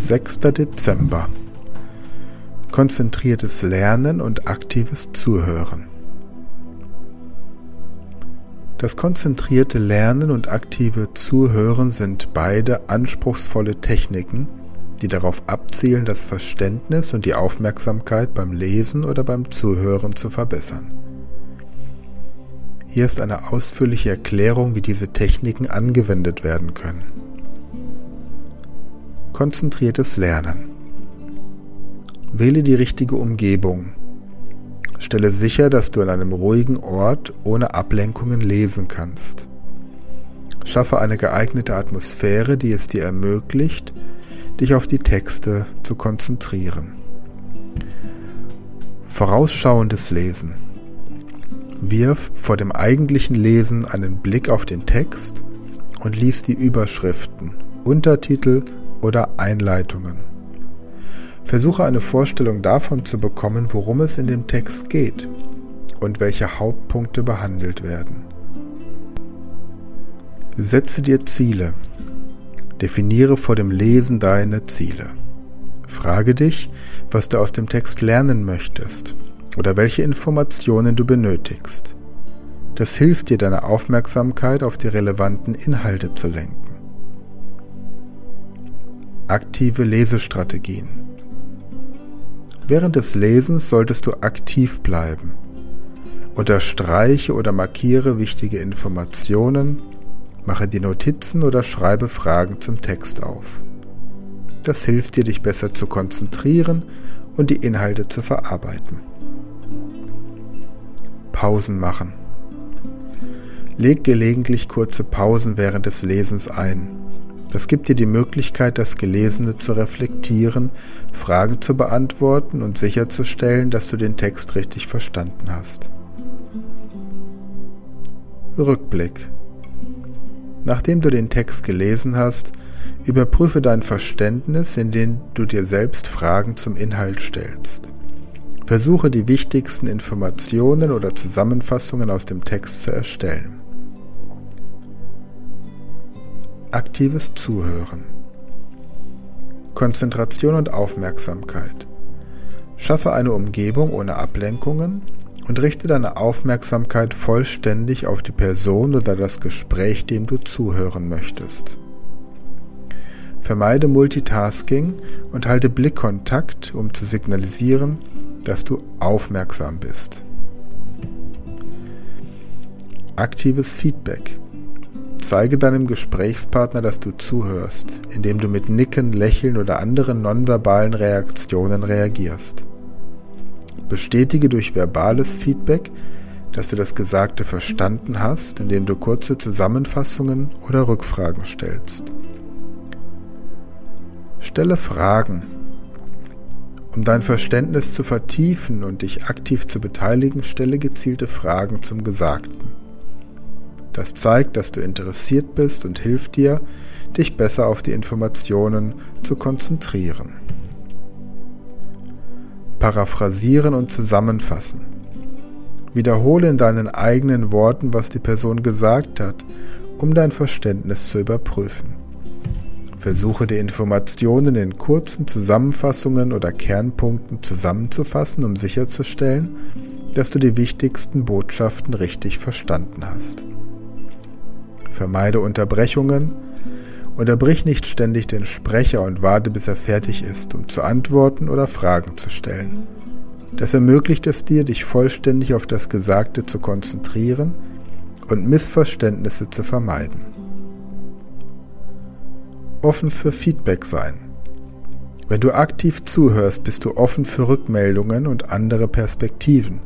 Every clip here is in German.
6. Dezember. Konzentriertes Lernen und aktives Zuhören. Das konzentrierte Lernen und aktive Zuhören sind beide anspruchsvolle Techniken, die darauf abzielen, das Verständnis und die Aufmerksamkeit beim Lesen oder beim Zuhören zu verbessern. Hier ist eine ausführliche Erklärung, wie diese Techniken angewendet werden können. Konzentriertes Lernen. Wähle die richtige Umgebung. Stelle sicher, dass du an einem ruhigen Ort ohne Ablenkungen lesen kannst. Schaffe eine geeignete Atmosphäre, die es dir ermöglicht, dich auf die Texte zu konzentrieren. Vorausschauendes Lesen. Wirf vor dem eigentlichen Lesen einen Blick auf den Text und lies die Überschriften, Untertitel oder Einleitungen. Versuche eine Vorstellung davon zu bekommen, worum es in dem Text geht und welche Hauptpunkte behandelt werden. Setze dir Ziele. Definiere vor dem Lesen deine Ziele. Frage dich, was du aus dem Text lernen möchtest oder welche Informationen du benötigst. Das hilft dir, deine Aufmerksamkeit auf die relevanten Inhalte zu lenken. Aktive Lesestrategien. Während des Lesens solltest du aktiv bleiben. Unterstreiche oder markiere wichtige Informationen, mache die Notizen oder schreibe Fragen zum Text auf. Das hilft dir, dich besser zu konzentrieren und die Inhalte zu verarbeiten. Pausen machen. Leg gelegentlich kurze Pausen während des Lesens ein. Das gibt dir die Möglichkeit, das Gelesene zu reflektieren, Fragen zu beantworten und sicherzustellen, dass du den Text richtig verstanden hast. Rückblick. Nachdem du den Text gelesen hast, überprüfe dein Verständnis, indem du dir selbst Fragen zum Inhalt stellst. Versuche die wichtigsten Informationen oder Zusammenfassungen aus dem Text zu erstellen. Aktives Zuhören. Konzentration und Aufmerksamkeit. Schaffe eine Umgebung ohne Ablenkungen und richte deine Aufmerksamkeit vollständig auf die Person oder das Gespräch, dem du zuhören möchtest. Vermeide Multitasking und halte Blickkontakt, um zu signalisieren, dass du aufmerksam bist. Aktives Feedback. Zeige deinem Gesprächspartner, dass du zuhörst, indem du mit Nicken, Lächeln oder anderen nonverbalen Reaktionen reagierst. Bestätige durch verbales Feedback, dass du das Gesagte verstanden hast, indem du kurze Zusammenfassungen oder Rückfragen stellst. Stelle Fragen. Um dein Verständnis zu vertiefen und dich aktiv zu beteiligen, stelle gezielte Fragen zum Gesagten. Das zeigt, dass du interessiert bist und hilft dir, dich besser auf die Informationen zu konzentrieren. Paraphrasieren und zusammenfassen. Wiederhole in deinen eigenen Worten, was die Person gesagt hat, um dein Verständnis zu überprüfen. Versuche die Informationen in kurzen Zusammenfassungen oder Kernpunkten zusammenzufassen, um sicherzustellen, dass du die wichtigsten Botschaften richtig verstanden hast. Vermeide Unterbrechungen. Unterbrich nicht ständig den Sprecher und warte, bis er fertig ist, um zu antworten oder Fragen zu stellen. Das ermöglicht es dir, dich vollständig auf das Gesagte zu konzentrieren und Missverständnisse zu vermeiden. Offen für Feedback sein. Wenn du aktiv zuhörst, bist du offen für Rückmeldungen und andere Perspektiven.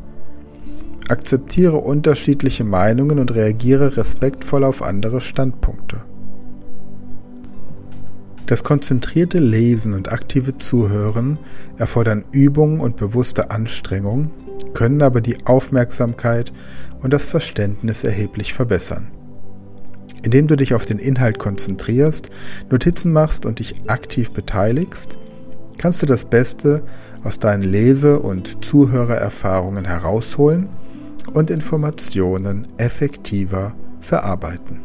Akzeptiere unterschiedliche Meinungen und reagiere respektvoll auf andere Standpunkte. Das konzentrierte Lesen und aktive Zuhören erfordern Übung und bewusste Anstrengung, können aber die Aufmerksamkeit und das Verständnis erheblich verbessern. Indem du dich auf den Inhalt konzentrierst, Notizen machst und dich aktiv beteiligst, kannst du das Beste aus deinen Lese- und Zuhörererfahrungen herausholen und Informationen effektiver verarbeiten.